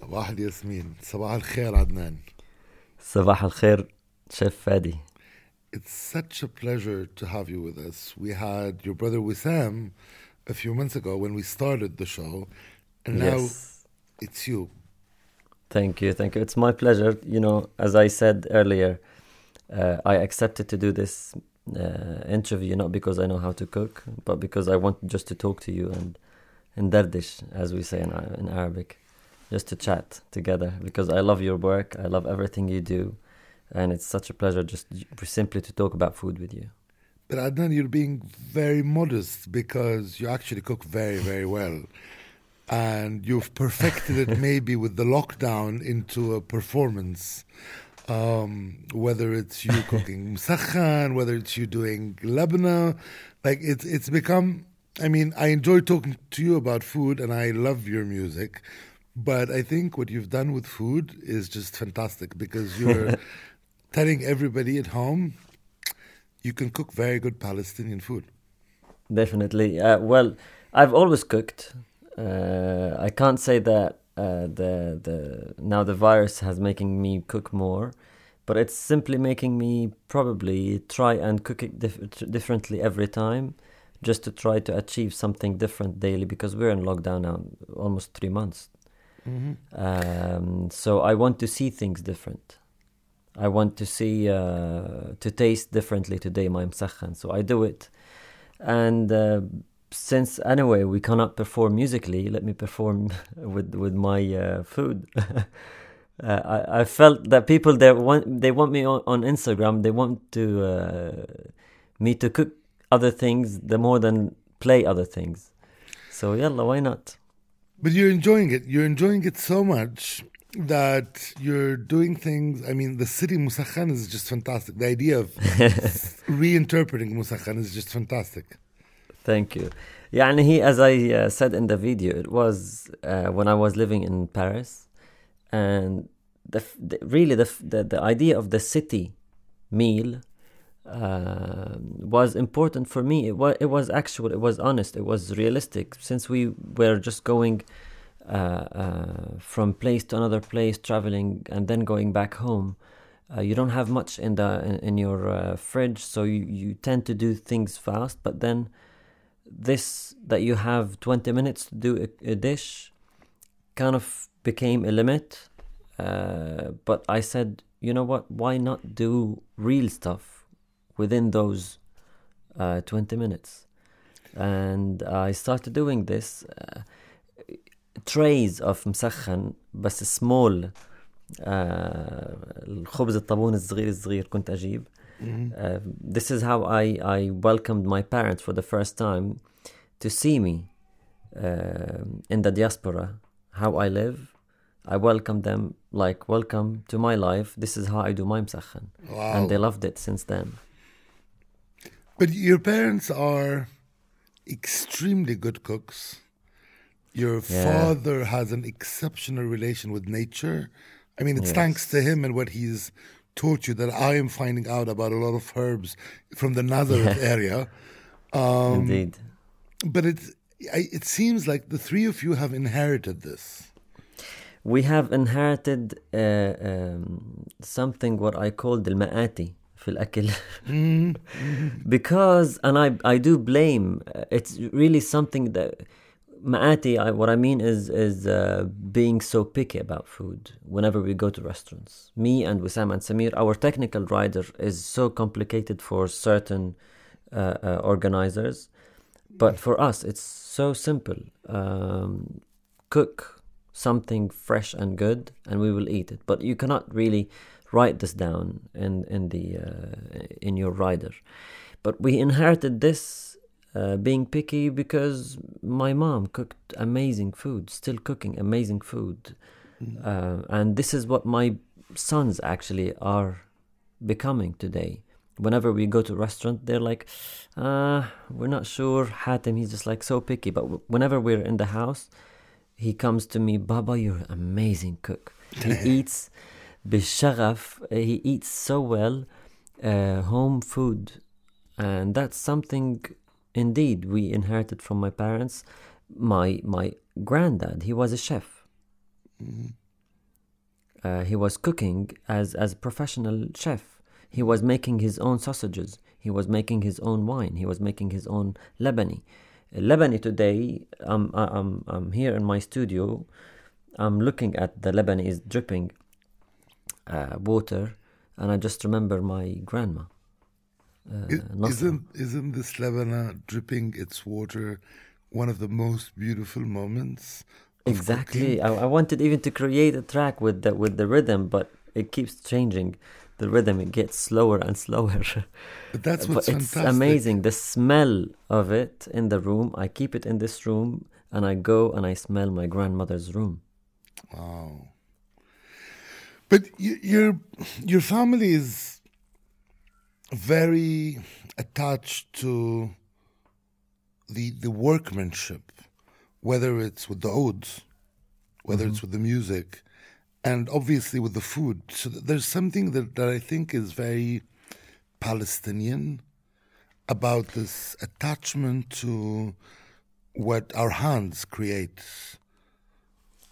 صباح الياسمين صباح الخير عدنان صباح الخير Chef Fadi. It's such a pleasure to have you with us. We had your brother Wissam a few months ago when we started the show, and now Yes. it's you. Thank you, thank you. It's my pleasure. You know, as I said earlier, uh, I accepted to do this uh, interview not because I know how to cook, but because I want just to talk to you and in Dardish, as we say in, Ar- in Arabic, just to chat together. Because I love your work, I love everything you do, and it's such a pleasure just simply to talk about food with you. But Adnan, you're being very modest because you actually cook very, very well. And you've perfected it maybe with the lockdown into a performance. Um, whether it's you cooking musakhan, whether it's you doing labna, like it's it's become. I mean, I enjoy talking to you about food, and I love your music. But I think what you've done with food is just fantastic because you're telling everybody at home you can cook very good Palestinian food. Definitely. Uh, well, I've always cooked. Uh, I can't say that uh, the the now the virus has making me cook more, but it's simply making me probably try and cook it dif- differently every time, just to try to achieve something different daily because we're in lockdown now almost three months. Um, so I want to see things different. I want to see uh, to taste differently today my msakhan. So I do it, and uh, since anyway we cannot perform musically, let me perform with with my uh, food. uh, I, I felt that people they want they want me on, on Instagram. They want to uh, me to cook other things the more than play other things. So yalla, why not? But you're enjoying it. You're enjoying it so much that you're doing things. I mean, the city Musakhan is just fantastic. The idea of reinterpreting Musakhan is just fantastic. Thank you. Yeah, and he, as I uh, said in the video, it was uh, when I was living in Paris, and the, the really the, the the idea of the city meal uh, was important for me. It was it was actual. It was honest. It was realistic. Since we were just going uh, uh, from place to another place, traveling and then going back home. Uh, you don't have much in the in, in your uh, fridge, so you, you tend to do things fast. But then this that you have 20 minutes to do a, a dish kind of became a limit. Uh, but I said, you know what? Why not do real stuff within those uh, 20 minutes? And I started doing this. Uh, trays of مسخن بس small آه الخبز الطابون الصغير الصغير كنت أجيب uh, this is how I, I welcomed my parents for the first time to see me uh, in the diaspora, how I live. I welcomed them like, welcome to my life. This is how I do my msakhan. Wow. And they loved it since then. But your parents are extremely good cooks. Your yeah. father has an exceptional relation with nature. I mean, it's yes. thanks to him and what he's taught you that I am finding out about a lot of herbs from the Nazareth yeah. area. Um, Indeed. But it, it seems like the three of you have inherited this. We have inherited uh, um, something what I call the ma'ati. في الأكل. because and I I do blame uh, it's really something that Maati, I, what I mean is is uh, being so picky about food whenever we go to restaurants. Me and Wissam and Samir, our technical rider is so complicated for certain uh, uh, organizers, but for us it's so simple. Um, cook something fresh and good, and we will eat it. But you cannot really write this down in in the uh, in your rider. But we inherited this uh, being picky because my mom cooked amazing food, still cooking amazing food, uh, and this is what my sons actually are becoming today. Whenever we go to restaurant, they're like, uh, "We're not sure." Hatem, he's just like so picky. But w- whenever we're in the house, he comes to me, "Baba, you're an amazing cook." He eats bisharaf, eh, he eats so well uh, home food, and that's something indeed we inherited from my parents. My my granddad, he was a chef. Mm-hmm. Uh, he was cooking as as a professional chef. He was making his own sausages. He was making his own wine. He was making his own Lebana. Lebana today, I'm, I'm, I'm here in my studio. I'm looking at the Lebana dripping uh, water, and I just remember my grandma. Uh, isn't isn't this Lebana dripping its water one of the most beautiful moments? Exactly. I, I, wanted even to create a track with the with the rhythm, but it keeps changing. The rhythm it gets slower and slower. But that's what's but it's fantastic. amazing. The smell of it in the room. I keep it in this room, and I go and I smell my grandmother's room. Wow. But you, your your family is very attached to the the workmanship, whether it's with the ouds, whether mm-hmm. it's with the music, and obviously with the food. So there's something that, that I think is very Palestinian about this attachment to what our hands create.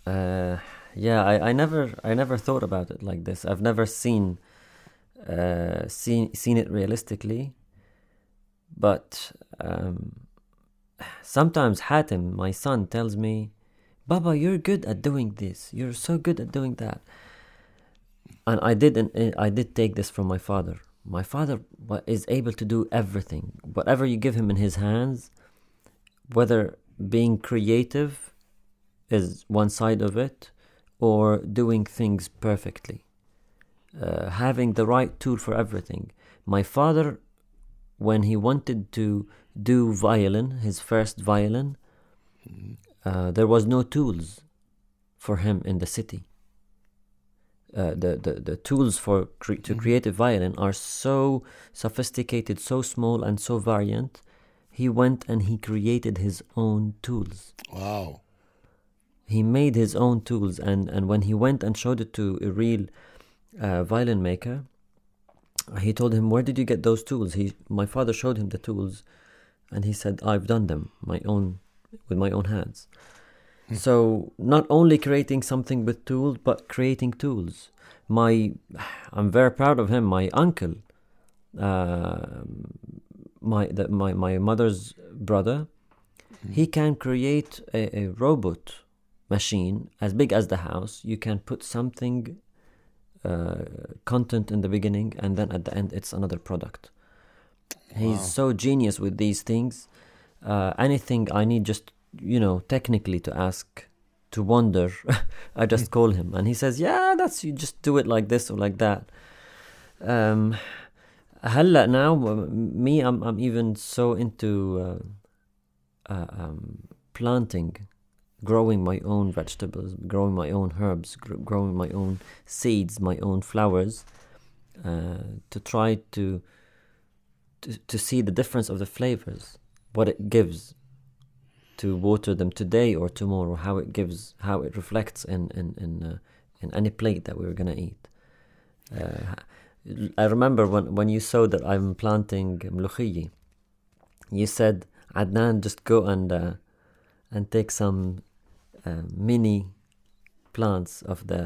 Uh, yeah, I, I never I never thought about it like this. I've never seen uh, seen seen it realistically, but um, sometimes Hatem, my son, tells me, "Baba, you're good at doing this. You're so good at doing that." And I did I did take this from my father. My father is able to do everything. Whatever you give him in his hands, whether being creative is one side of it, or doing things perfectly. Uh, having the right tool for everything. My father, when he wanted to do violin, his first violin, uh, there was no tools for him in the city. Uh, the, the the tools for cre- to mm-hmm. create a violin are so sophisticated, so small, and so variant. He went and he created his own tools. Wow! He made his own tools, and and when he went and showed it to a real uh, violin maker, he told him, "Where did you get those tools?" He, my father showed him the tools, and he said, "I've done them my own with my own hands." Hmm. So not only creating something with tools, but creating tools. My, I'm very proud of him. My uncle, uh, my the, my my mother's brother, mm. he can create a, a robot machine as big as the house you can put something uh, content in the beginning and then at the end it's another product. Wow. he's so genius with these things. Uh, anything i need just you know technically to ask to wonder i just hmm. call him. And he says yeah that's you just do it like this or like that. Um hella now me i'm i'm even so into uh, uh um, planting growing my own vegetables, growing my own herbs, gr- growing my own seeds, my own flowers, uh, to try to, to to see the difference of the flavors, what it gives to water them today or tomorrow, how it gives, how it reflects in in in, uh, in any plate that we are gonna eat. Uh, I remember when when you saw that I'm planting mlokhiyeh, you said, Adnan, just go and uh, and take some mini plants of the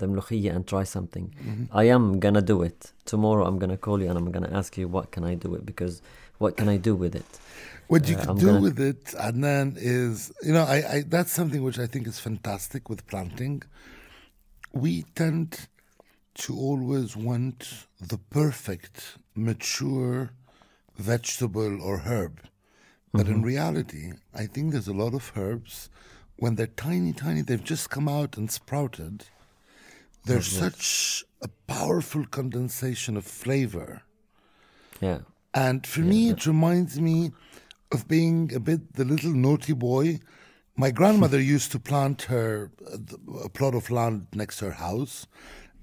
the mlokhiyeh and try something. Mm-hmm. I am gonna do it tomorrow. I'm gonna call you and I'm gonna ask you what can I do it because what can I do with it. What you uh, can I'm do gonna... with it, Adnan, is you know I, I that's something which I think is fantastic with planting. We tend to always want the perfect, mature vegetable or herb. But mm-hmm. in reality, I think there's a lot of herbs when they're tiny, tiny, they've just come out and sprouted. There's mm-hmm. such a powerful condensation of flavor. Yeah. And for yeah. me, it reminds me of being a bit the little naughty boy. My grandmother used to plant her a plot of land next to her house.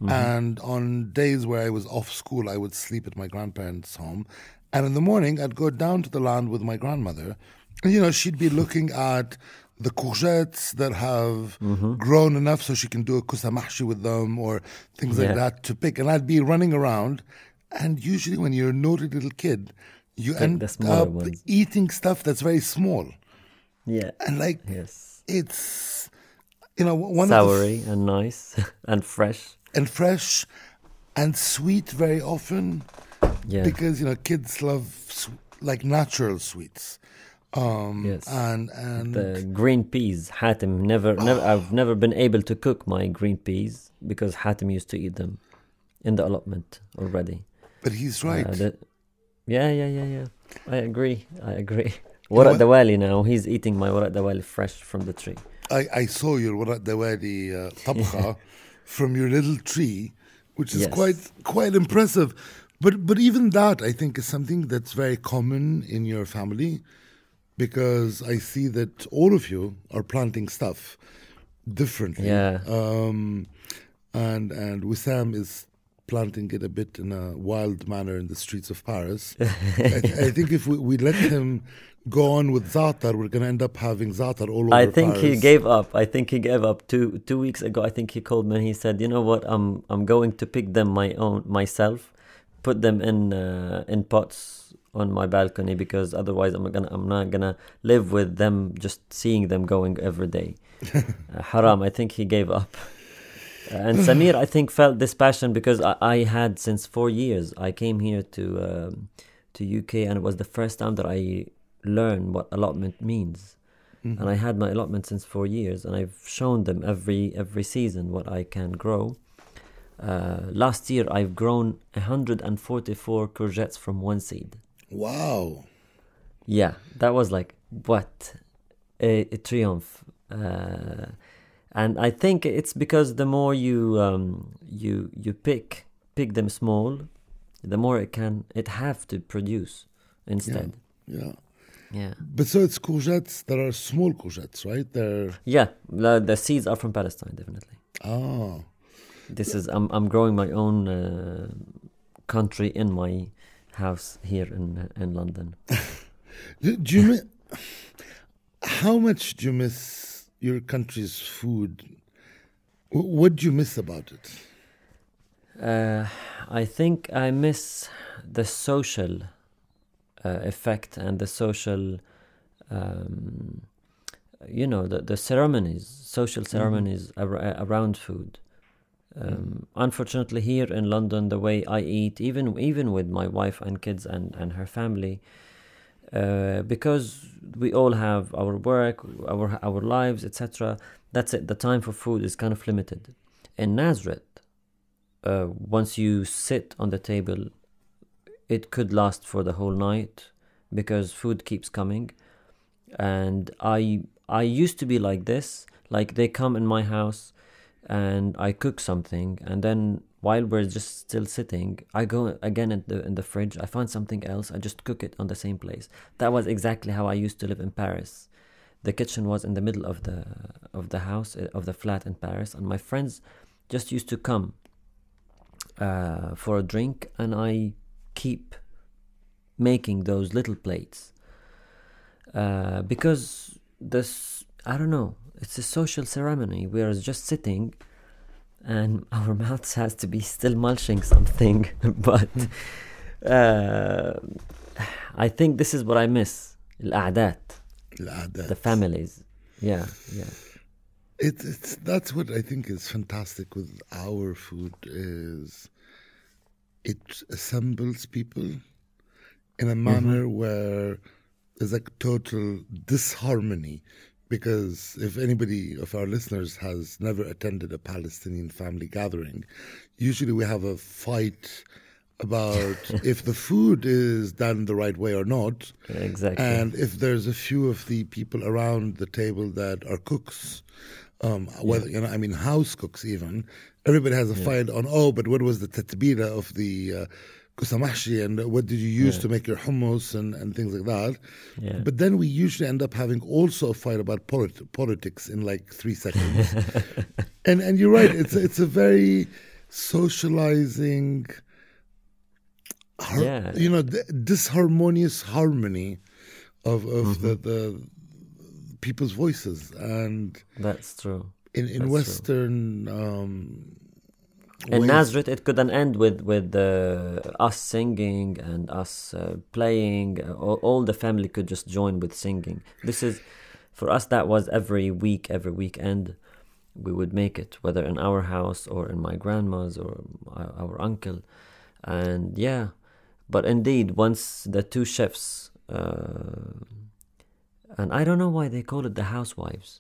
Mm-hmm. And on days where I was off school, I would sleep at my grandparents' home. And in the morning, I'd go down to the land with my grandmother. And, you know, she'd be looking at the courgettes that have mm-hmm. grown enough so she can do a kusa mahshi with them or things yeah. like that to pick. And I'd be running around. And usually, when you're a naughty little kid, you Take end up ones. eating stuff that's very small. Yeah. And like, yes. it's. You know, one soury and nice and fresh and fresh and sweet very often. Yeah. Because you know kids love like natural sweets. Um, Yes. And and the green peas. Hatim never, never. I've never been able to cook my green peas because Hatim used to eat them in the allotment already. but he's Uh, right. the- yeah, yeah, yeah, yeah. I agree. I agree. know Warat what? Dawali now. He's eating my Warat Dawali fresh from the tree. I, I saw your Warat Dawali uh, tabkha from your little tree, which is Yes. quite quite impressive. But but even that I think is something that's very common in your family, because I see that all of you are planting stuff differently. Yeah. Um, and and Wissam is planting it a bit in a wild manner in the streets of Paris. I, I think if we, we let him go on with Zaatar, we're going to end up having Zatar all over I think he gave up. I think he gave up two two weeks ago. I think he called me and he said, "You know what? I'm I'm going to pick them my own myself, put them in uh, in pots on my balcony because otherwise I'm gonna I'm not gonna live with them just seeing them going every day." uh, haram. I think he gave up. Uh, and Samir, I think, felt this passion because I, I had since four years. I came here to um, to UK, and it was the first time that I learned what allotment means Mm-hmm. and I had my allotment since four years, and I've shown them every every season what I can grow. Uh, last year, I've grown 144 courgettes from one seed. Wow. Yeah, that was like what a, a triumph. Uh, and I think it's because the more you um, you you pick pick them small, the more it can it have to produce instead. Yeah. Yeah. But so it's courgettes that are small courgettes, right? They're Yeah, the, the seeds are from Palestine, definitely. ah. This is I'm I'm growing my own uh, country in my house here in in London. Do, you mi- how much do you miss your country's food? Wh- What do you miss about it? Uh, I think I miss the social uh, effect and the social, um, you know, the the ceremonies, social ceremonies ar- around food. Um, unfortunately, here in London, the way I eat, even even with my wife and kids and and her family, uh, because we all have our work, our our lives, etc. That's it. The time for food is kind of limited. In Nazareth, uh, once you sit on the table, it could last for the whole night because food keeps coming. And I I used to be like this. Like they come in my house, and I cook something, and then while we're just still sitting, I go again in the in the fridge. I find something else. I just cook it on the same place. That was exactly how I used to live in Paris. The kitchen was in the middle of the of the house uh, of the flat in Paris, and my friends just used to come uh, for a drink, and I keep making those little plates uh, because this I don't know. It's a social ceremony. We are just sitting, and our mouths has to be still munching something. but uh, I think this is what I miss: القعدات, العادات. the families. Yeah, yeah. It, it's that's what I think is fantastic with our food is it assembles people in a manner where there's like total disharmony because if anybody of our listeners has never attended a Palestinian family gathering, usually we have a fight about if the food is done the right way or not. Exactly. And if there's a few of the people around the table that are cooks, um, whether you know, I mean, house cooks even, everybody has a fight on. Oh, but what was the tatbila of the uh, kusamahshi, and what did you use to make your hummus and, and things like that? Yeah. But then we usually end up having also a fight about polit- politics in like three seconds. and and you're right, it's it's a very socializing. har- Yeah. you know, disharmonious harmony of of the, the people's voices, and That's true. in in That's. Western um, In ways- Nazareth, it couldn't end with with uh, us singing and us uh, playing. Uh, all, all the family could just join with singing. This is for us. That was every week, every weekend. we would make it, whether in our house or in my grandma's or our, our uncle. And yeah, but indeed, once the two chefs, uh, and I don't know why they call it the housewives.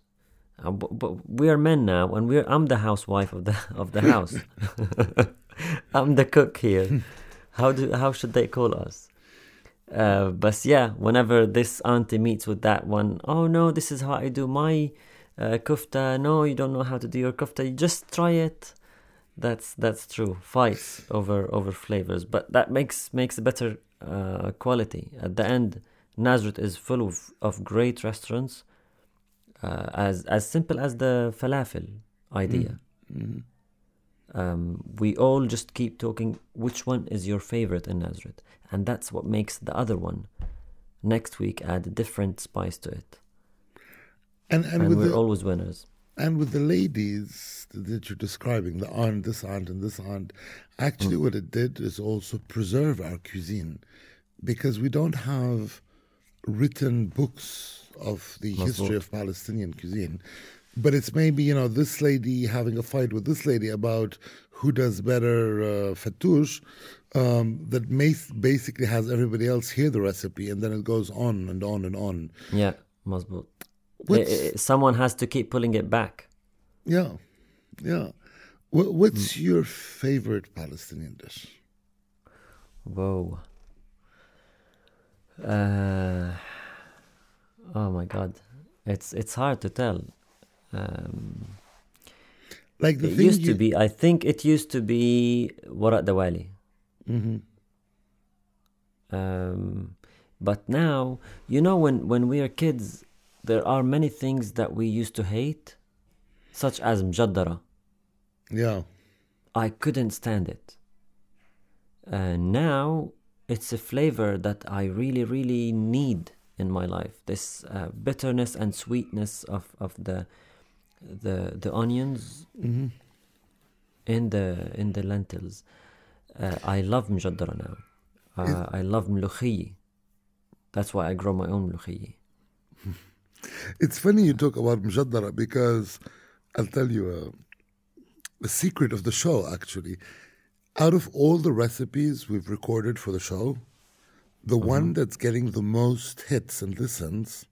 Uh, but, we are men now, and we're I'm the housewife of the of the house. I'm the cook here. How do how should they call us? Uh, but yeah, whenever this auntie meets with that one, oh no, this is how I do my uh, kufta. No, you don't know how to do your kufta. You just try it. That's that's true. Fights over over flavors, but that makes makes a better uh, quality. At the end, Nazareth is full of, of great restaurants. Uh, as as simple as the falafel idea. Mm. Um, we all just keep talking. Which one is your favorite in Nazareth? And that's what makes the other one. Next week, add a different spice to it, And and, and, with we're the always winners. and with the ladies that you're describing, the aunt, this aunt, and this aunt, actually, what it did is also preserve our cuisine, because we don't have written books of the history of Palestinian cuisine. But it's maybe you know this lady having a fight with this lady about who does better uh, fattoush. Um, that may, basically has everybody else hear the recipe, and then it goes on and on and on. Yeah, mazboot. What's- I- I- someone has to keep pulling it back. Yeah, yeah. Wha what's your favorite Palestinian dish? Whoa. Uh, oh my god, it's it's hard to tell. Um, Like the it thing used to be. I think it used to be Warat Dawali. Mhm. Um, but now, you know, when when we are kids, there are many things that we used to hate, such as mjaddara. Yeah, I couldn't stand it. Uh, now it's a flavor that I really, really need in my life. This uh, bitterness and sweetness of, of the the the onions hmm in the in the lentils. Uh, I love mjaddara now. Uh, I love mlukhiyyi. That's why I grow my own mlukhiyyi. it's funny you talk about mjaddara because I'll tell you a, a secret of the show. Actually, out of all the recipes we've recorded for the show, the mm-hmm. one that's getting the most hits and listens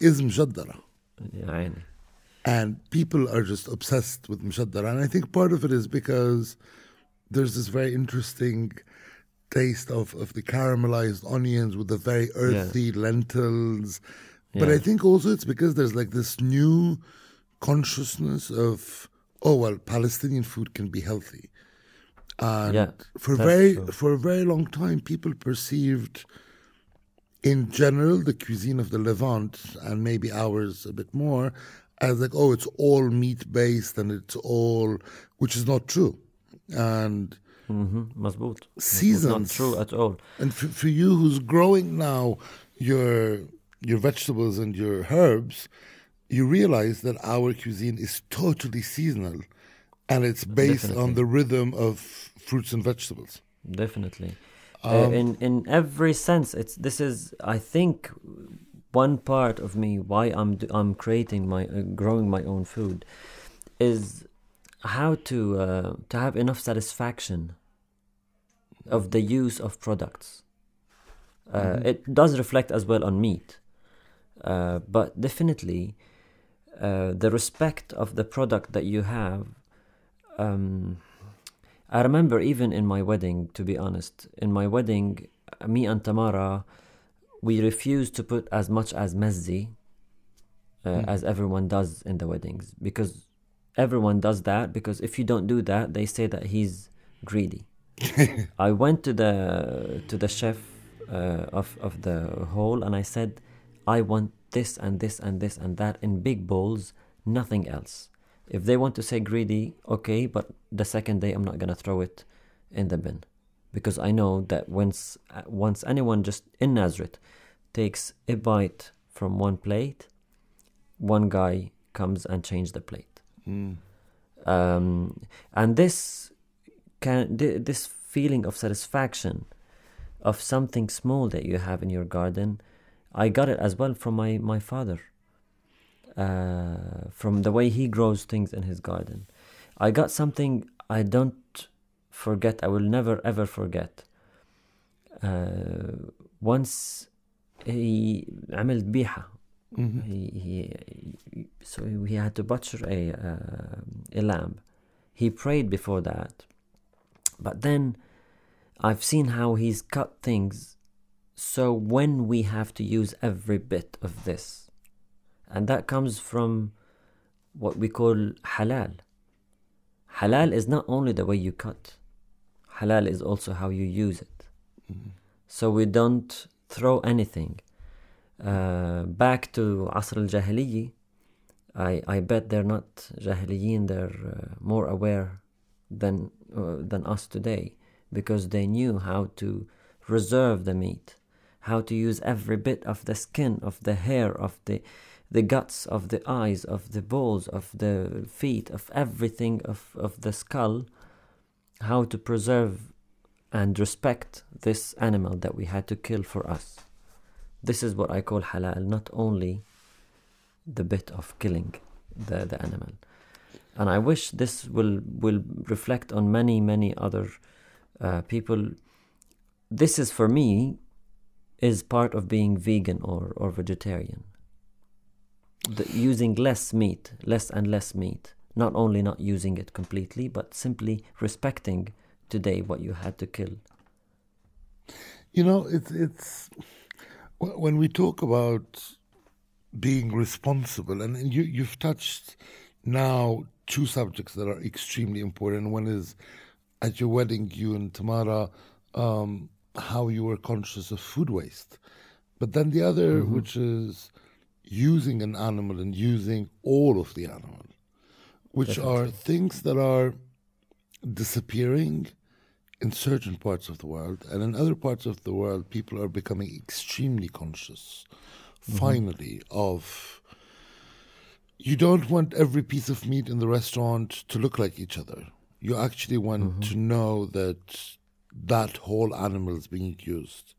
is Mjaddara. And people are just obsessed with Mjaddara. And I think part of it is because there's this very interesting taste of, of the caramelized onions with the very earthy yeah. lentils. But yeah. I think also it's because there's like this new consciousness of, oh, well, Palestinian food can be healthy. And yeah, for very true. for a very long time, people perceived, in general, the cuisine of the Levant and maybe ours a bit more, as like, oh, it's all meat based and it's all, which is not true, and. Mm-hmm. Seasons. Not true at all. And for, for you, who's growing now, your your vegetables and your herbs, you realize that our cuisine is totally seasonal and it's based Definitely. on the rhythm of fruits and vegetables. definitely. Um, uh, in in every sense it's this is i think one part of me why i'm i'm creating my uh, growing my own food is how to uh, to have enough satisfaction of the use of products. Uh, it does reflect as well on meat. Uh, but definitely uh, the respect of the product that you have um, I remember even in my wedding, to be honest, in my wedding, me and Tamara, we refused to put as much as mezzi uh, as everyone does in the weddings because everyone does that because if you don't do that, they say that he's greedy. I went to the to the chef uh, of of the hall and I said, I want this and this and this and that in big bowls, nothing else. If they want to say greedy, okay, but the second day I'm not gonna throw it in the bin because I know that once uh, once anyone just in Nazareth takes a bite from one plate, one guy comes and changes the plate. Um, and this can th- this feeling of satisfaction of something small that you have in your garden, I got it as well from my my father. uh, from the way he grows things in his garden. I got something I don't forget. I will never ever forget. Uh, once he عمل ذبيحة. Mhm. He, he so he had to butcher a uh, a lamb. He prayed before that, but then I've seen how he's cut things. So when we have to use every bit of this, and that comes from what we call halal. Halal is not only the way you cut. Halal is also how you use it. So we don't throw anything. Uh, back to Asr al Jahiliyyah, I, I bet they're not Jahiliyin, they're uh, more aware than, uh, than us today because they knew how to reserve the meat, how to use every bit of the skin, of the hair, of the, the guts, of the eyes, of the balls, of the feet, of everything, of, of the skull, how to preserve and respect this animal that we had to kill for us. This is what I call halal, not only the bit of killing the, the animal. And I wish this will, will reflect on many, many other uh, people. This is for me is part of being vegan or, or vegetarian. The, using less meat, less and less meat. Not only not using it completely, but simply respecting today what you had to kill. You know, it's it's when we talk about being responsible, and, and you you've touched now two subjects that are extremely important. One is at your wedding, you and Tamara, um, how you were conscious of food waste, but then the other, which is using an animal and using all of the animal, which are things that are disappearing in certain parts of the world, and in other parts of the world, people are becoming extremely conscious, mm-hmm. finally, of you don't want every piece of meat in the restaurant to look like each other. You actually want mm-hmm. to know that that whole animal is being used.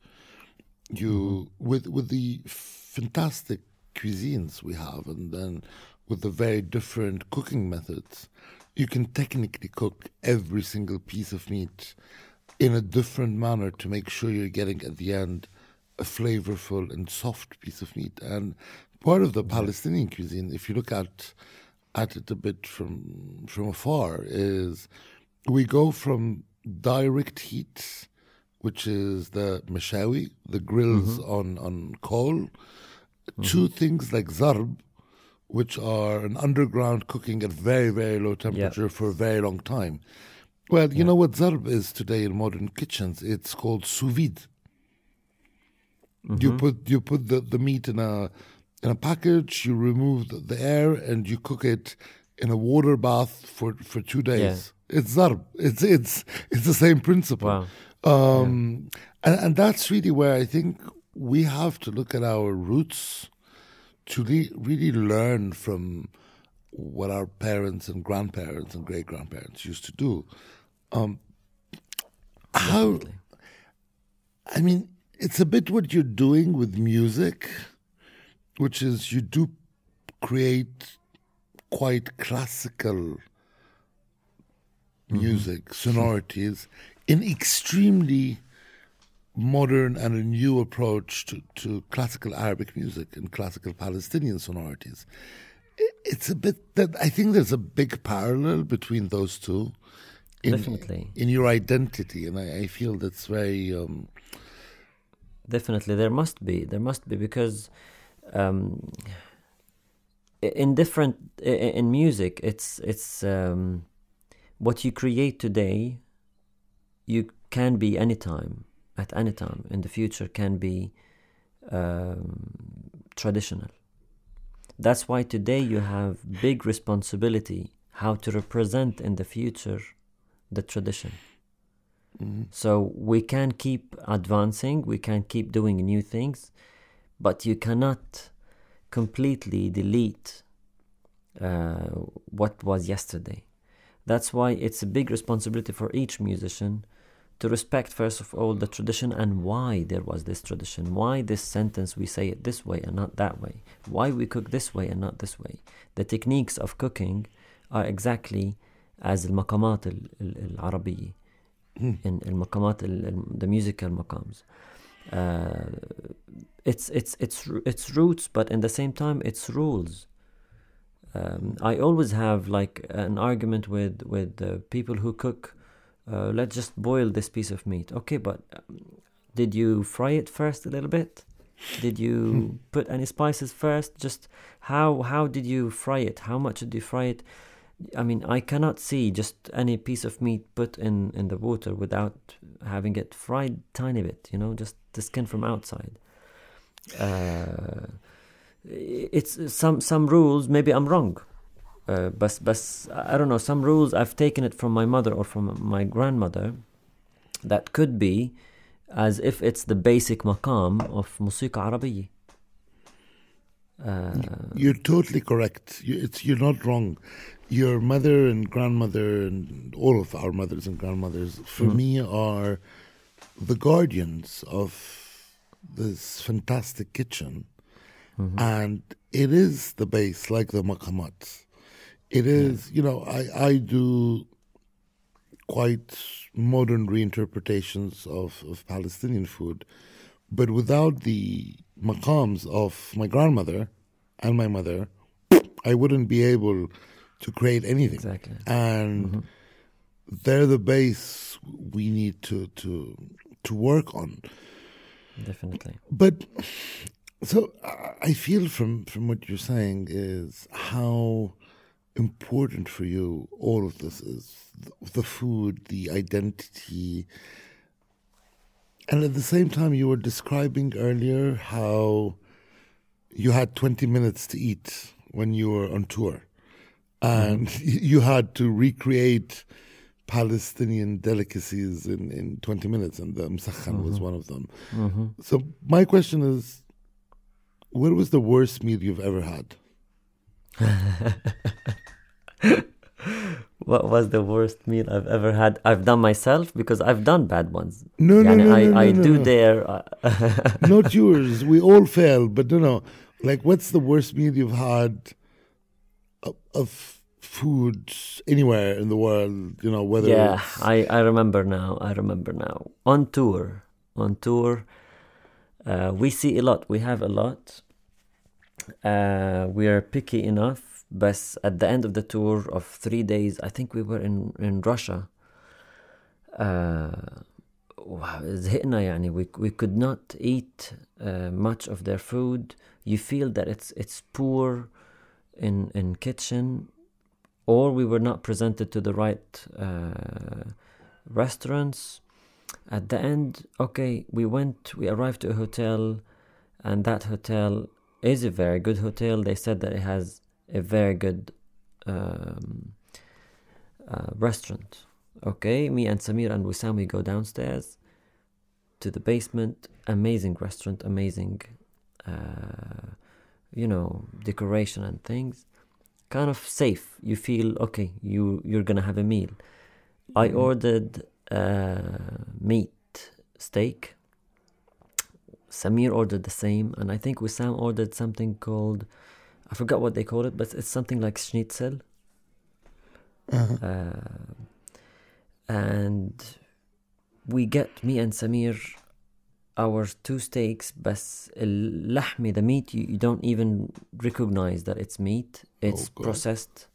You mm-hmm. with with the fantastic cuisines we have, and then with the very different cooking methods, you can technically cook every single piece of meat in a different manner to make sure you're getting at the end a flavorful and soft piece of meat. And part of the Palestinian cuisine, if you look at at it a bit from from afar, is we go from direct heat, which is the mashawi, the grills mm-hmm. on on coal, to things like zarb, which are an underground cooking at very very low temperature for a very long time. Well, you know what zarb is today in modern kitchens? It's called sous vide. You put you put the, the meat in a in a package. You remove the, the air and you cook it in a water bath for, for two days. It's zarb. It's it's it's the same principle. Wow. Um, and, and that's really where I think we have to look at our roots to re- really learn from what our parents and grandparents and great grandparents used to do. Um, how, I mean, it's a bit what you're doing with music, which is you do create quite classical music, sonorities, in extremely modern and a new approach to, to classical Arabic music and classical Palestinian sonorities. It's a bit that I think there's a big parallel between those two. In, Definitely. in your identity, and I, I feel that's very um, Definitely, there must be. There must be because um, in different in music, it's it's um, what you create today. You can be anytime, at any time in the future, can be um, traditional. That's why today you have big responsibility how to represent in the future the tradition. So we can keep advancing, we can keep doing new things, but you cannot completely delete uh, what was yesterday. That's why it's a big responsibility for each musician to respect first of all the tradition and why there was this tradition why this sentence we say it this way and not that way why we cook this way and not this way the techniques of cooking are exactly as المقامات العربية in المقامات the musical maqams uh, it's it's it's it's roots but in the same time it's rules um, I always have like an argument with with the people who cook uh, let's just boil this piece of meat. Okay, but um, did you fry it first a little bit? Did you hmm. put any spices first? Just how how did you fry it? How much did you fry it? I mean, I cannot see just any piece of meat put in in the water without having it fried tiny bit. You know, just the skin from outside. Uh, it's some some rules. Maybe I'm wrong. Uh, but but I don't know some rules I've taken it from my mother or from my grandmother that could be as if it's the basic maqam of musiqa arabiyya. Uh, you're totally correct. You, you're not wrong. Your mother and grandmother and all of our mothers and grandmothers, for mm. me, are the guardians of this fantastic kitchen, mm-hmm. and it is the base, like the maqamat. It is, yeah. you know, I, I do quite modern reinterpretations of, of Palestinian food, but without the maqams of my grandmother and my mother, I wouldn't be able to create anything. Exactly. And mm-hmm. they're the base we need to, to, to work on. Definitely. But so I feel from, from what you're saying is how important for you all of this is the food, the identity. And at the same time, you were describing earlier how you had 20 minutes to eat when you were on tour. And mm-hmm. you had to recreate Palestinian delicacies in, in 20 minutes, and the msakhan mm-hmm. was one of them. Mm-hmm. So, my question is what was the worst meal you've ever had? what was the worst meal I've ever had? I've done myself because I've done bad ones. No, no, no, I, no, I no, do no. dare. Uh, Not yours. We all fail, but no, no. Like, what's the worst meal you've had of, of food anywhere in the world? You know, whether yeah, I I remember now. I remember now. On tour, on tour, uh, we see a lot. We have a lot Uh, we are picky enough but at the end of the tour of three days I think we were in in Russia uh, زهقنا يعني we, we could not eat uh, much of their food you feel that it's it's poor in in kitchen or we were not presented to the right uh, restaurants at the end okay we went we arrived to a hotel and that hotel is a very good hotel they said that it has a very good um, uh, restaurant. Okay, me and Samir and Wissam we go downstairs to the basement. Amazing restaurant, amazing, uh, you know, decoration and things. Kind of safe. You feel okay. You you're gonna have a meal. I mm. ordered uh, meat steak. Samir ordered the same, and I think Wissam ordered something called I forgot what they call it, but it's something like schnitzel. Uh-huh. Uh, and we get me and Samir our two steaks بس اللحمة the meat you, you don't even recognize that it's meat it's oh, processed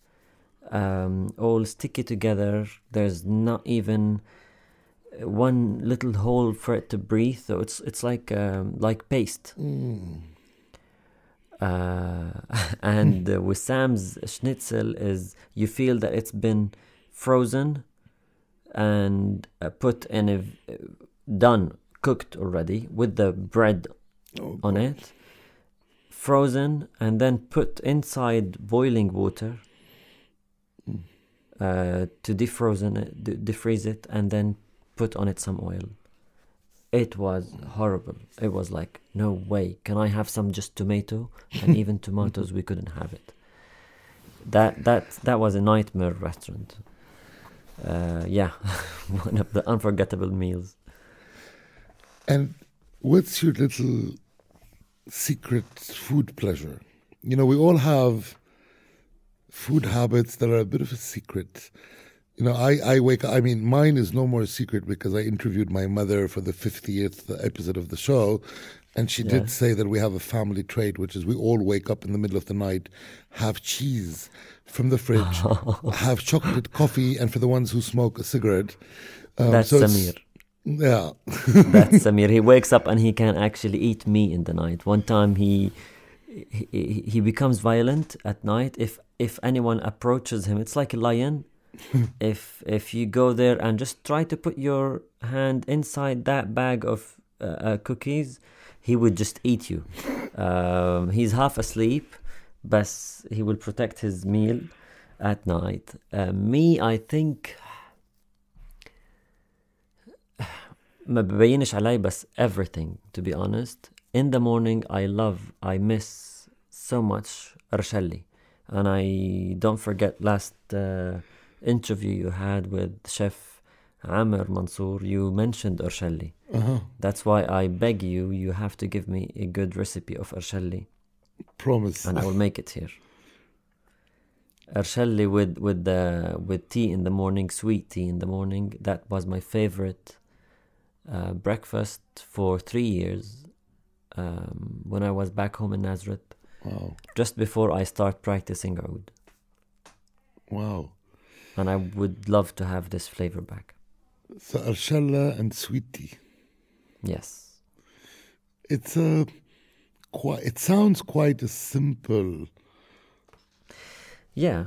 um, all sticky together there's not even one little hole for it to breathe so it's it's like um, like paste mm. Uh, and uh, Wissam's schnitzel is you feel that it's been frozen and uh, put in a done cooked already with the bread oh, on it frozen and then put inside boiling water mm. uh, to defrozen it, defreeze it and then put on it some oil it was horrible. It was like, no way. Can I have some just tomato? And even tomatoes, we couldn't have it. That that that was a nightmare restaurant. Uh, yeah, one of the unforgettable meals. And what's your little secret food pleasure? You know, we all have food habits that are a bit of a secret. You know, I, I wake up, I mean, mine is no more a secret because I interviewed my mother for the 50th episode of the show. And she Yeah. did say that we have a family trait, which is we all wake up in the middle of the night, have cheese from the fridge, have chocolate coffee, and for the ones who smoke, a cigarette. Um, That's so Samir. Yeah. That's Samir. He wakes up and he can actually eat meat in the night. One time he he, he becomes violent at night if if anyone approaches him. It's like a lion. if if you go there and just try to put your hand inside that bag of uh, uh, cookies, he would just eat you. Um, he's half asleep, but he will protect his meal at night. Uh, me, I think ما ببينش علي بس everything to be honest in the morning I love I miss so much Arshelli and I don't forget last uh, interview you had with chef Amr Mansour you mentioned Arshelli Uh-huh. that's why I beg you you have to give me a good recipe of Arshelli Promise. and I will make it here Arshelli with with the with tea in the morning sweet tea in the morning that was my favorite uh, breakfast for three years um, when I was back home in Nazareth, Wow. just before I start practicing oud. Wow. And I would love to have this flavor back. So Arshalla and sweet tea. Yes. It's a quite. It sounds quite a simple. Yeah.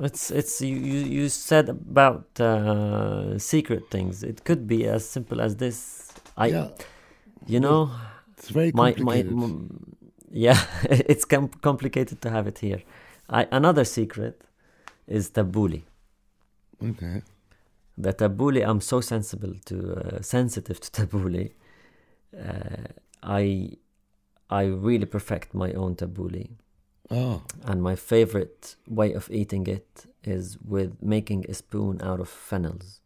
It's it's you, you, said about uh, secret things. It could be as simple as this. I yeah, you know it's very my my yeah it's com- complicated to have it here. I another secret is tabbouleh. Okay. the tabbouleh i'm so sensible to uh, sensitive to tabbouleh. Uh, i i really perfect my own tabbouleh. Ah, and my favorite way of eating it is with making a spoon out of fennels.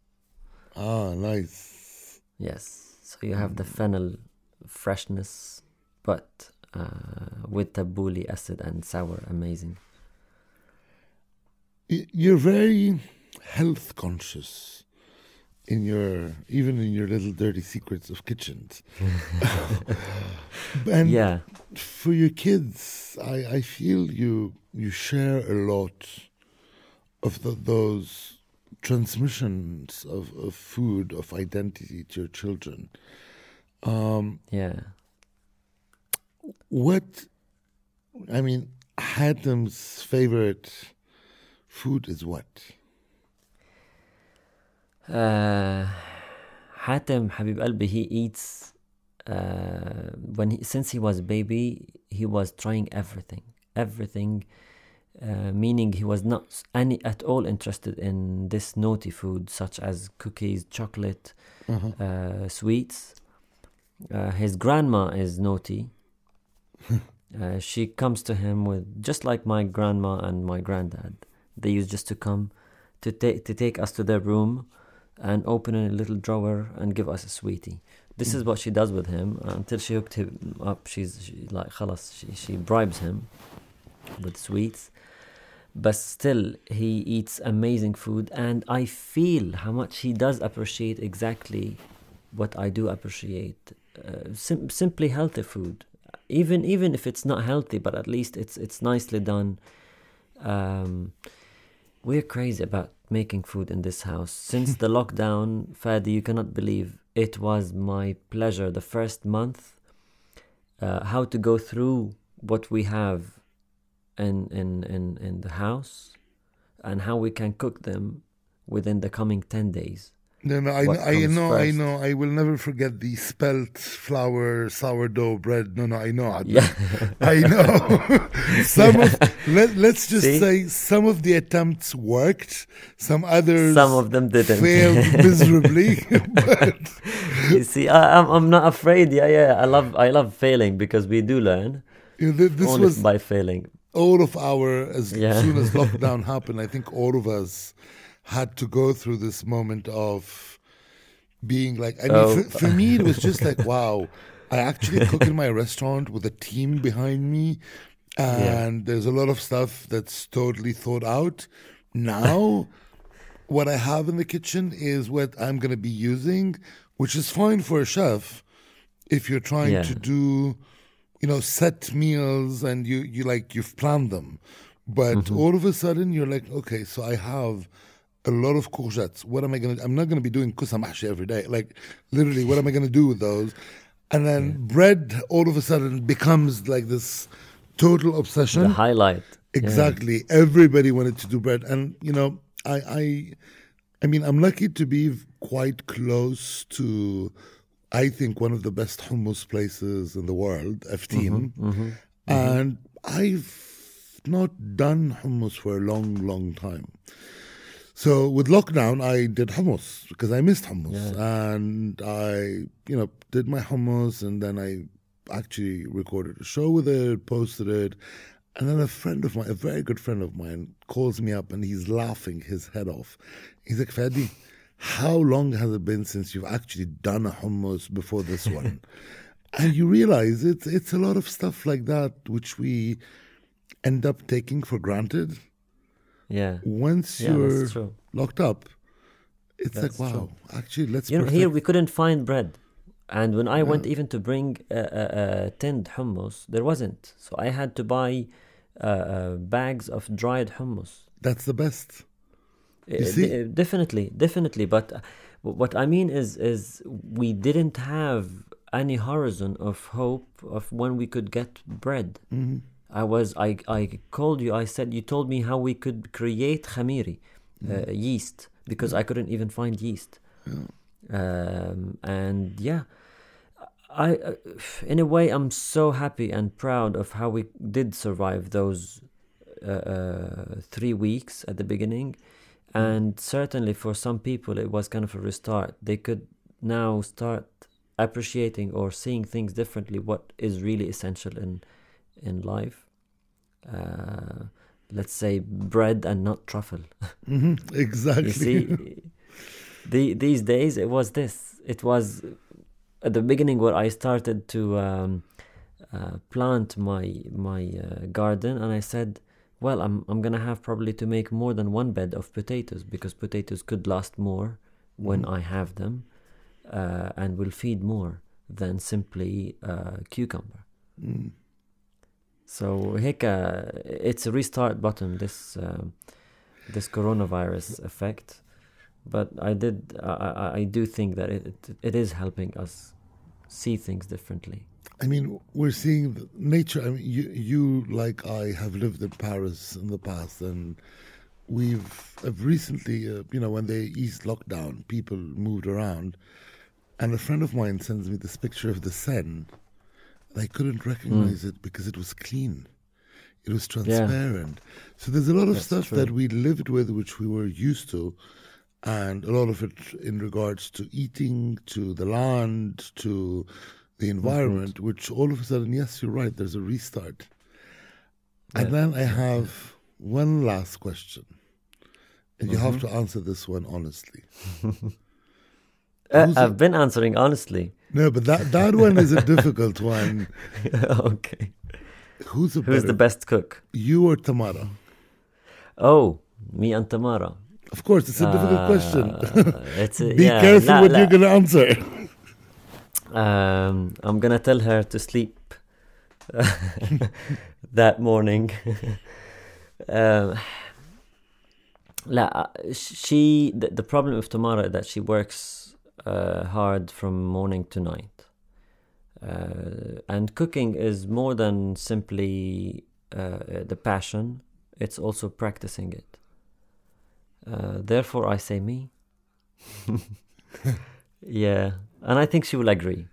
Ah, nice. yes. So you have the fennel freshness but uh, with tabbouleh acid and sour amazing. You're very health conscious in your even in your little dirty secrets of kitchens. and yeah for your kids, I, I feel you you share a lot of the, those transmissions of, of food of identity to your children. Um, yeah what I mean, Hatem's favorite food is what? Uh, Hatem Habib Albi, he eats uh, when he, since he was baby, he was trying everything, everything. Uh, meaning he was not any at all interested in this naughty food such as cookies, chocolate, Uh-huh. uh, sweets. Uh, his grandma is naughty. uh, she comes to him with just like my grandma and my granddad. They used just to come to take to take us to their room and open a little drawer and give us a sweetie. This is Mm. what she does with him until she hooked him up. She's she, like خلاص, she she bribes him with sweets. But still, he eats amazing food, and I feel how much he does appreciate exactly what I do appreciate. Uh, sim- simply healthy food, even even if it's not healthy, but at least it's it's nicely done. Um, we're crazy about making food in this house. Since the lockdown, Fadi, you cannot believe it was my pleasure the first month uh, how to go through what we have in, in, in, in the house and how we can cook them within the coming 10 days. No, no, I, I know, I know. I will never forget the spelt flour sourdough bread. No, no, I know. Yeah. I know. some of let, let's just See? say some of the attempts worked. Some others Some of them didn't. failed miserably. but you see, I, I'm, I'm not afraid. Yeah, yeah. I love I love failing because we do learn you know, this only was by failing. all of our as Yeah. soon as lockdown happened. I think all of us had to go through this moment of being like, I mean, Oh. for, for me, it was just like, wow, I actually cook in my restaurant with a team behind me, and there's a lot of stuff that's totally thought out. Now, what I have in the kitchen is what I'm going to be using, which is fine for a chef if you're trying Yeah. to do, you know, set meals and you, you like, you've planned them. But Mm-hmm. all of a sudden, you're like, okay, so I have a lot of courgettes. What am I going to I'm not going to be doing kusa mahshi every day. Like, literally, what am I going to do with those? And then bread all of a sudden becomes like this total obsession. The highlight. Yeah. Exactly. Everybody wanted to do bread, and you know, I, I, I mean, I'm lucky to be quite close to, I think, one of the best hummus places in the world, Afteem, mm-hmm, mm-hmm, mm-hmm. and I've not done hummus for a long, long time. So with lockdown, I did hummus because I missed hummus, and I, you know, did my hummus, and then I actually recorded a show with it, posted it, and then a friend of mine, a very good friend of mine, calls me up and he's laughing his head off. He's like, Fadi, how long has it been since you've actually done a hummus before this one? and you realize it's it's a lot of stuff like that which we end up taking for granted Yeah. once Yeah, you're locked up, it's That's like, wow, true. actually, let's You know, here we couldn't find bread. And when I went even to bring uh, uh, uh, tinned hummus, there wasn't. So I had to buy uh, uh, bags of dried hummus. That's the best. Uh, see? de- definitely, definitely. But uh, what I mean is, is we didn't have any horizon of hope of when we could get bread. Mm-hmm. I was, I, I called you. I said you told me how we could create khamiri, uh, yeast, because I couldn't even find yeast. Um, and yeah, I, uh, in a way, I'm so happy and proud of how we did survive those uh, uh, three weeks at the beginning. And certainly for some people, it was kind of a restart. They could now start appreciating or seeing things differently, what is really essential in, in life. Uh, let's say bread and not truffle. hmm Exactly. You see, the, these days it was this. It was at the beginning where I started to um, uh, plant my my uh, garden, and I said, "Well, I'm I'm gonna have probably to make more than one bed of potatoes because potatoes could last more when I have them, uh, and will feed more than simply uh, cucumber." Mm. So هيك uh, it's a restart button this um, this coronavirus effect, but I did I, I, I do think that it, it it is helping us see things differently. I mean, we're seeing the nature. I mean, you, you like I have lived in Paris in the past, and we've have recently, uh, you know, when they eased lockdown, people moved around, and a friend of mine sends me this picture of the Seine. I couldn't recognize hmm. it because it was clean. It was transparent. So there's a lot of That's stuff true. that we lived with, which we were used to, and a lot of it in regards to eating, to the land, to the mm-hmm. environment, which all of a sudden, yes, you're right, there's a restart. And then I have one last question. And you have mm-hmm. to answer this one honestly. Uh, I've been answering honestly. No, but that that one is a difficult one. okay. Who's the Who's the best cook? You or Tamara? Oh, me and Tamara. Of course, it's a difficult uh, question. it's a, Be yeah, careful la, what la. you're gonna answer. Um, I'm gonna tell her to sleep that morning. um, la, uh, she the, the problem with Tamara is that she works uh, hard from morning to night, uh, and cooking is more than simply uh, the passion; it's also practicing it. Uh, therefore, I say me. yeah, and I think she will agree.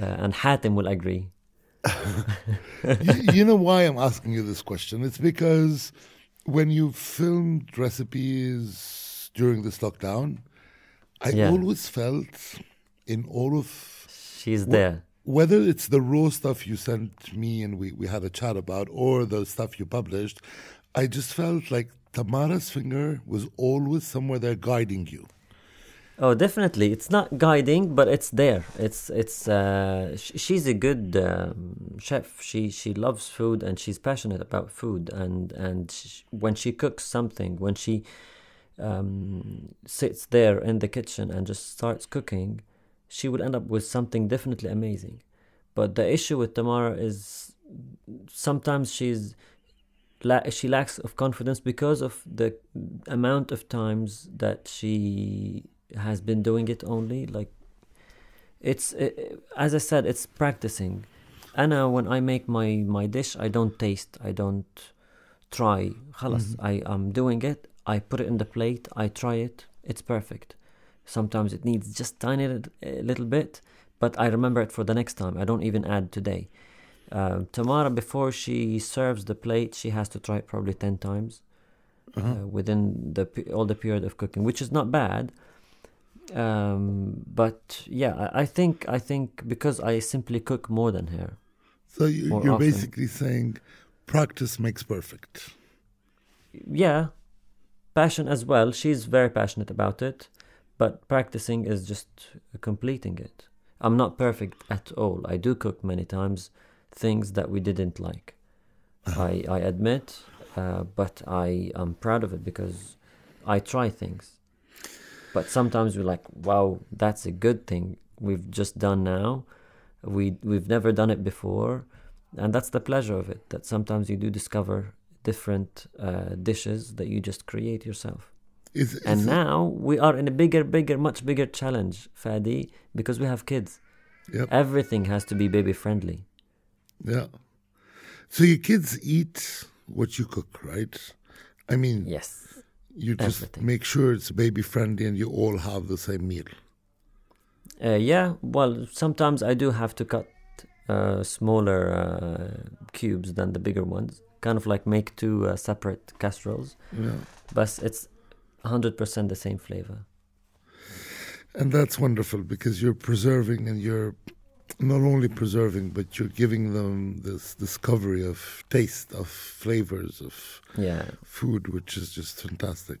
Uh, and Hatem will agree. you, you know why I'm asking you this question? It's because when you filmed recipes during this lockdown, I Yeah. always felt in all of She's there. whether it's the raw stuff you sent me and we, we had a chat about or the stuff you published, I just felt like Tamara's finger was always somewhere there guiding you. Oh, definitely. It's not guiding, but it's there. It's it's. Uh, sh- she's a good um, chef. She she loves food and she's passionate about food. And and sh- when she cooks something, when she um, sits there in the kitchen and just starts cooking, she would end up with something definitely amazing. But the issue with Tamara is sometimes she's la- she lacks of confidence because of the amount of times that she has been doing it only like it's it, as i said it's practicing Anna, when i make my my dish i don't taste i don't try خلاص Mhm. i am doing it i put it in the plate i try it it's perfect sometimes it needs just tiny a little bit but i remember it for the next time i don't even add today uh, Tamara, before she serves the plate, she has to try it probably 10 times Uh-huh. uh, within the all the period of cooking, which is not bad. Um, but yeah, I, think I think because I simply cook more than her. so you, you're often. basically saying practice makes perfect. Yeah, passion as well. She's very passionate about it, but practicing is just completing it. I'm not perfect at all. I do cook many times things that we didn't like. I I admit, uh, but I am proud of it because I try things. But sometimes we're like, wow, that's a good thing we've just done now. We we've never done it before, and that's the pleasure of it. That sometimes you do discover different uh, dishes that you just create yourself. Is, is And now we are in a bigger, bigger, much bigger challenge, Fadi, because we have kids. Yep. Everything has to be baby friendly. Yeah. So your kids eat what you cook, right? I mean, Yes. you just everything. make sure it's baby friendly and you all have the same meal. Uh, yeah, well, sometimes I do have to cut uh, smaller uh, cubes than the bigger ones. Kind of like make two uh, separate casseroles, Yeah. but it's 100% the same flavor. And that's wonderful because you're preserving and you're not only preserving, but you're giving them this discovery of taste, of flavors, of Yeah, food, which is just fantastic.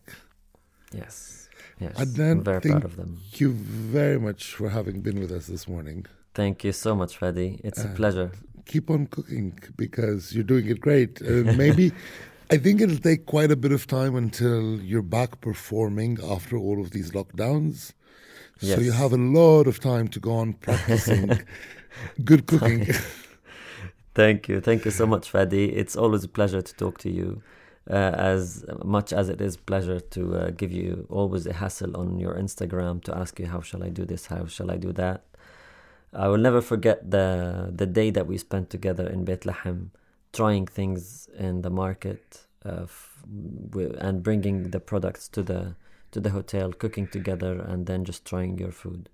yes, yes. Adnan, I'm very think- proud of them. Thank you very much for having been with us this morning. Thank you so much, Fadi. It's a Uh, pleasure. Keep on cooking because you're doing it great. And maybe, I think it'll take quite a bit of time until you're back performing after all of these lockdowns. So you have a lot of time to go on practicing good cooking. Thank you. Thank you so much, Fadi. It's always a pleasure to talk to you. Uh, as much as it is pleasure to uh, give you always a hassle on your Instagram to ask you how shall I do this, how shall I do that. I will never forget the the day that we spent together in Bethlehem, trying things in the market, uh, f- and bringing the products to the to the hotel, cooking together, and then just trying your food.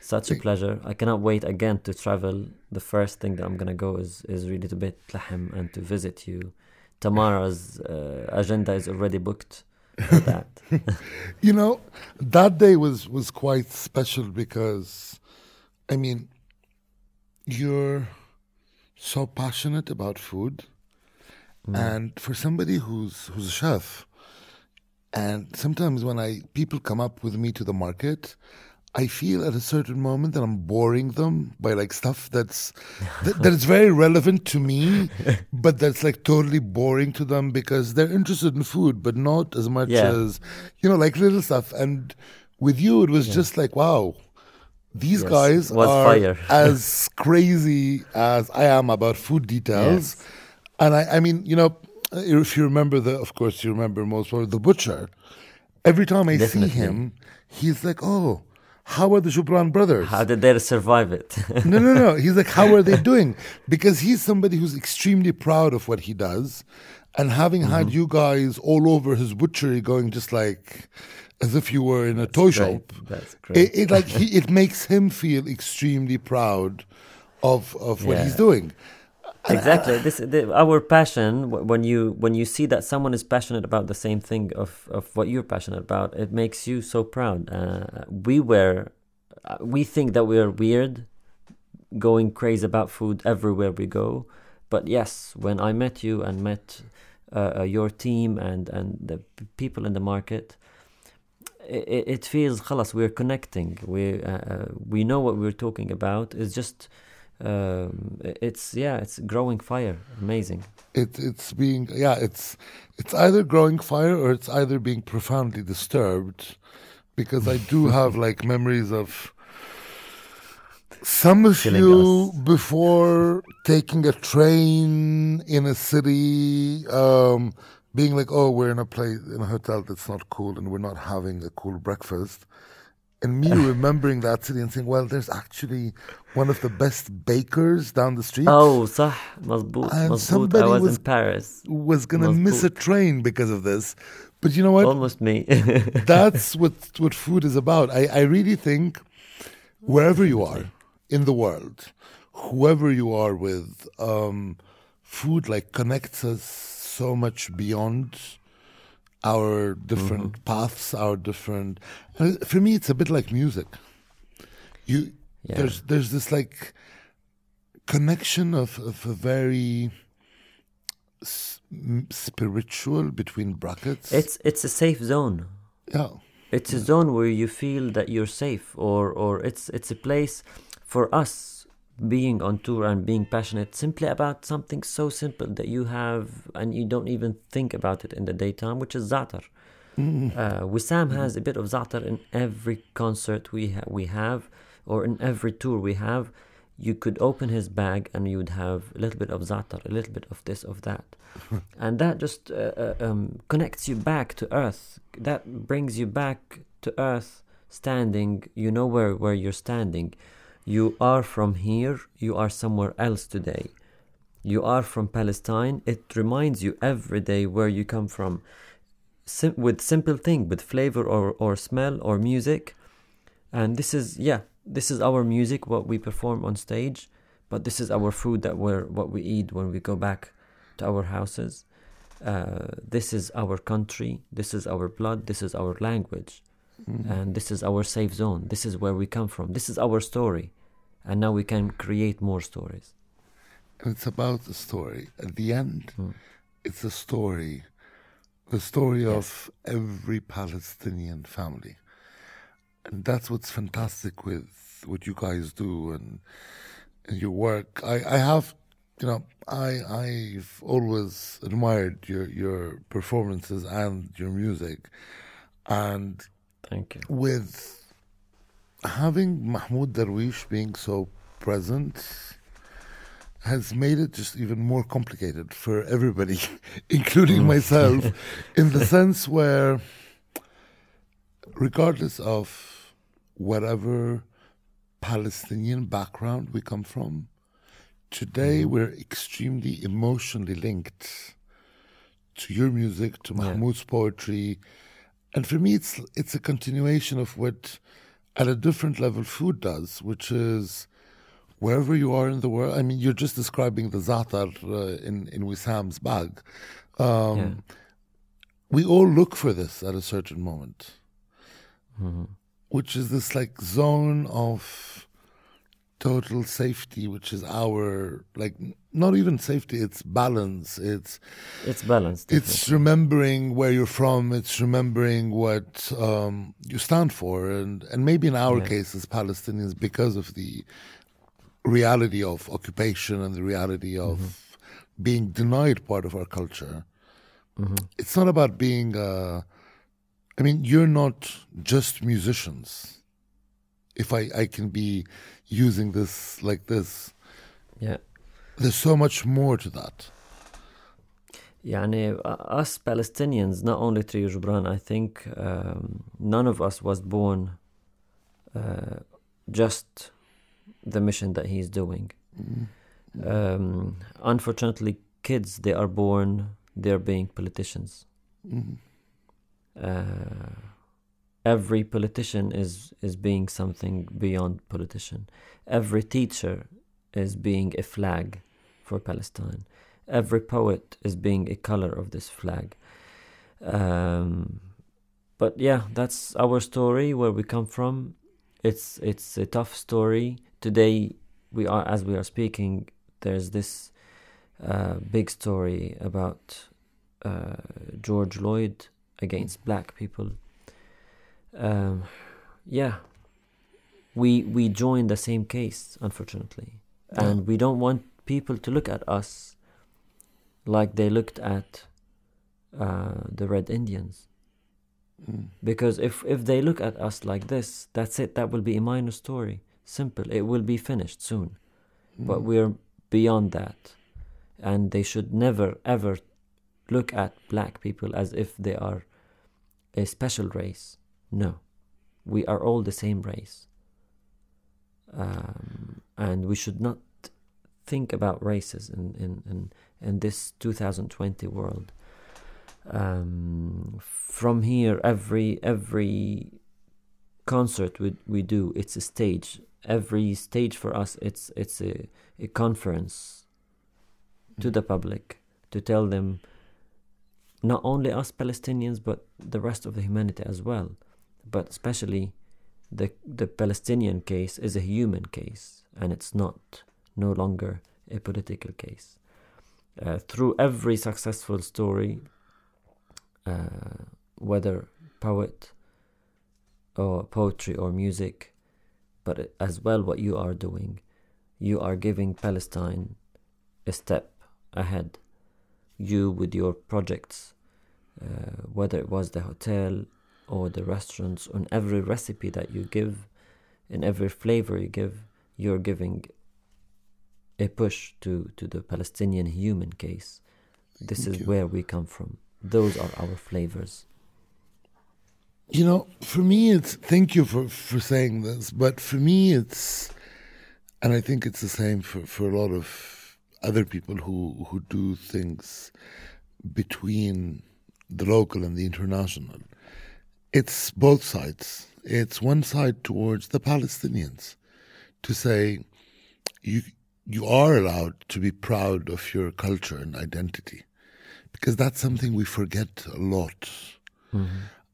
Such a pleasure. I cannot wait again to travel. The first thing that I'm gonna go is is really to Bethlehem and to visit you. Tamara's uh, agenda is already booked for that. You know, that day was was quite special because, I mean, you're so passionate about food, Mm. and for somebody who's who's a chef, and sometimes when I people come up with me to the market. I feel at a certain moment that I'm boring them by like stuff that's that, that is very relevant to me, but that's like totally boring to them because they're interested in food, but not as much Yeah. as you know, like little stuff. And with you, it was just like, wow, these Yes, guys was are fire. as crazy as I am about food details. Yes. And I, I mean, you know, if you remember the, of course, you remember most of the butcher. Every time I Definitely. see him, he's like, oh. How are the Jubran brothers? How did they survive it? no, no, no. He's like, how are they doing? Because he's somebody who's extremely proud of what he does. And having had Mm-hmm. you guys all over his butchery going just like as if you were in a toy shop, That's great. it, it like he, it makes him feel extremely proud of of what he's doing. exactly. This the, our passion when you when you see that someone is passionate about the same thing of of what you're passionate about it makes you so proud. Uh, we were uh, we think that we're weird going crazy about food everywhere we go. But yes when i met you and met uh, uh, your team and and the people in the market it, it feels خلاص we're connecting we uh, uh, we know what we're talking about it's just um, it's yeah it's growing fire amazing it, it's being yeah it's it's either growing fire or it's either being profoundly disturbed because i do have like memories of some of Killing you us. before taking a train in a city um, being like oh we're in a place in a hotel that's not cool and we're not having a cool breakfast and me remembering that city and saying well there's actually one of the best bakers down the street oh صح مزبوط And مزبوط I somebody was, was- in Paris was gonna miss a مظبوط. train because of this. But you know what? almost me That's what what food is about. I, I really think wherever you are in the world, whoever you are with, um, food like connects us so much beyond our different mm-hmm. paths, our different. Uh, for me, it's a bit like music. You Yeah. there's there's this like connection of of a very s- spiritual between brackets. it's it's a safe zone yeah. it's a zone where you feel that you're safe or or it's it's a place for us being on tour and being passionate simply about something so simple that you have and you don't even think about it in the daytime which is zatar. Uh, Wissam has a bit of zatar in every concert we ha- we have or in every tour we have. You could open his bag and you would have a little bit of zatar a little bit of this of that. And that just uh, uh, um, connects you back to earth. That brings you back to earth standing. You know where, where you're standing you are from here you are somewhere else today. You are from palestine it reminds you every day where you come from. Sim- with simple thing with flavor or, or smell or music. And this is yeah this is our music what we perform on stage but this is our food that we're what we eat when we go back to our houses. Uh, this is our country this is our blood this is our language and this is our safe zone this is where we come from this is our story and now we can create more stories And it's about the story. At the end, Mm. it's a story. The story of every Palestinian family. And that's what's fantastic with what you guys do and, and your work. I, I have, you know, I, I've always admired your, your performances and your music. And thank you. With having Mahmoud Darwish being so present has made it just even more complicated for everybody, including mm. myself, in the sense where, regardless of whatever Palestinian background we come from, today mm. we're extremely emotionally linked to your music, to Yeah. Mahmoud's poetry, and for me, it's it's a continuation of what, at a different level, food does, which is wherever you are in the world. I mean, you're just describing the zatar uh, in in Wissam's bag. Um, Yeah. We all look for this at a certain moment, Mhm. which is this like zone of total safety, which is our like not even safety. It's balance. It's it's balanced it's remembering where you're from. It's remembering what um, you stand for, and and maybe in our Yeah. case as Palestinians, because of the reality of occupation and the reality of Mm-hmm. being denied part of our culture. Mhm. It's not about being. Uh, I mean, you're not just musicians. If I I can be using this like this, yeah there's so much more to that. Yani, us Palestinians, not only Trio Joubran, I think um, none of us was born uh, just the mission that he's doing. Mm. Um, unfortunately, kids, they are born, they're being politicians. Mm. Uh, every politician is, is being something beyond politician. Every teacher is being a flag for Palestine. Every poet is being a color of this flag. Um, but yeah, that's our story where we come from. It's it's a tough story. Today we are as we are speaking. There's this uh, big story about uh, George Floyd against black people. um, yeah, we we join the same case, unfortunately, Yeah. and we don't want people to look at us like they looked at uh, the Red Indians. Mm. Because if if they look at us like this, that's it. That will be a minor story. Simple. It will be finished soon. But Mm. we're beyond that, and they should never ever look at black people as if they are a special race. No, we are all the same race, um, and we should not think about races in in in, in this 2020 world. Um, from here, every every concert we we do, it's a stage. Every stage for us, it's it's a a conference to the public to tell them not only us Palestinians but the rest of the humanity as well but especially the the Palestinian case is a human case and it's not no longer a political case uh, through every successful story uh, whether poet or poetry or music but as well what you are doing you are giving Palestine a step ahead. You, with your projects, uh, whether it was the hotel or the restaurants, on every recipe that you give, in every flavor you give, you're giving a push to, to the Palestinian human case. This Thank is you. where we come from. Those are our flavors. You know, for me, it's thank you for, for saying this, but for me, it's, and I think it's the same for, for a lot of other people who, who do things between the local and the international. It's both sides. It's one side towards the Palestinians to say, you, you are allowed to be proud of your culture and identity, because that's something we forget a lot.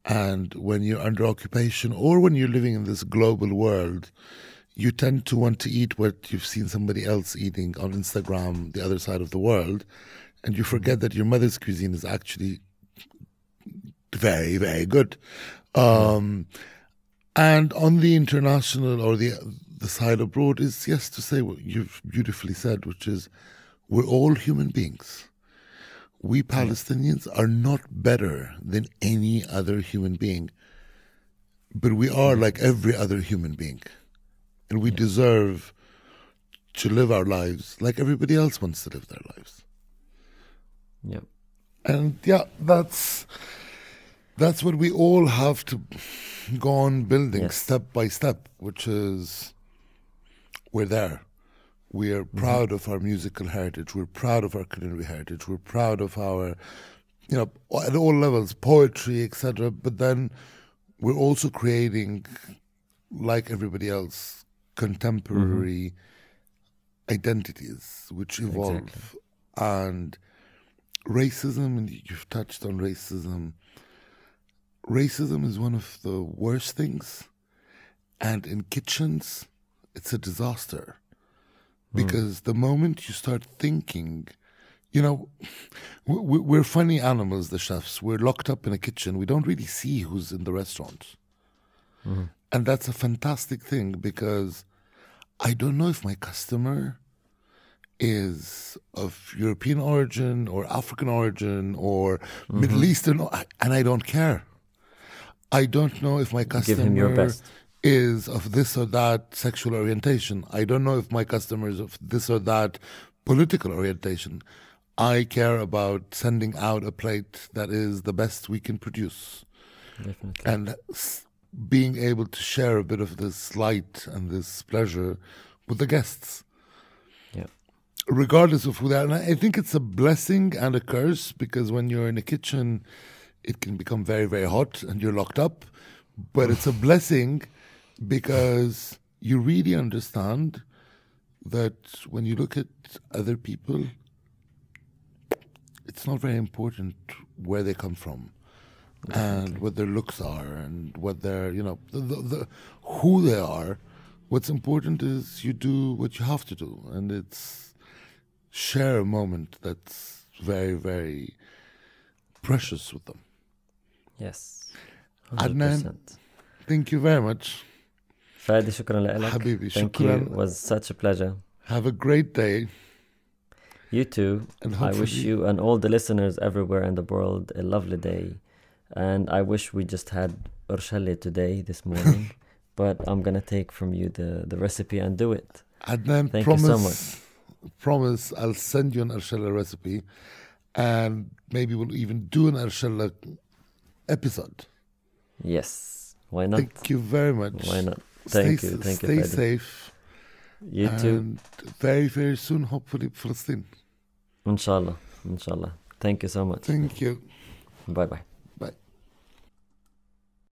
And when you're under occupation or when you're living in this global world, you tend to want to eat what you've seen somebody else eating on Instagram, the other side of the world, and you forget that your mother's cuisine is actually very, very good. Um, and on the international or the the side abroad is yes to say what you've beautifully said, which is we're all human beings we Palestinians are not better than any other human being, but we are mm-hmm. like every other human being. And we deserve to live our lives like everybody else wants to live their lives. Yeah. And yeah, that's that's what we all have to go on building Yes. step by step, which is we're there. We are mm-hmm. proud of our musical heritage. We're proud of our culinary heritage. We're proud of our, you know, at all levels, poetry, etc. But then we're also creating, like everybody else, contemporary mm-hmm. identities which evolve. Exactly. And racism, and you've touched on racism. Racism is one of the worst things, and in kitchens, it's a disaster hmm. because the moment you start thinking, you know, we- we- we're funny animals, the chefs. We're locked up in a kitchen. We don't really see who's in the restaurant. Hmm. And that's a fantastic thing because I don't know if my customer is of European origin or African origin or mm-hmm. Middle Eastern, and I don't care. I don't know if my customer Give him your best. Is of this or that sexual orientation. I don't know if my customer is of this or that political orientation. I care about sending out a plate that is the best we can produce Definitely. and being able to share a bit of this light and this pleasure with the guests Yeah. regardless of who they are. And I I think it's a blessing and a curse because when you're in a kitchen, it can become very, very hot and you're locked up. But it's a blessing because you really understand that when you look at other people, it's not very important where they come from and what their looks are and what their, you know, the, the, the, who they are. What's important is you do what you have to do, and it's share a moment that's very, very precious with them. Yes. 100%. Thank you very much. فادي شكرا لك حبيبي Thank شكرا. you. It was such a pleasure. Have a great day. You too. And I hopefully wish you and all the listeners everywhere in the world a lovely day. And I wish we just had urshale today, this morning. but I'm gonna take from you the, the recipe and do it. Adnan, Thank you promise, so much. promise I'll send you an arshella recipe and maybe we'll even do an arshella episode. Yes. Why not? Thank you very much. Why not? Stay, Thank you. s- Thank you. stay safe. You too. and very, very soon, hopefully, Palestine. Inshallah. Inshallah. Thank you so much. Thank you. Bye bye.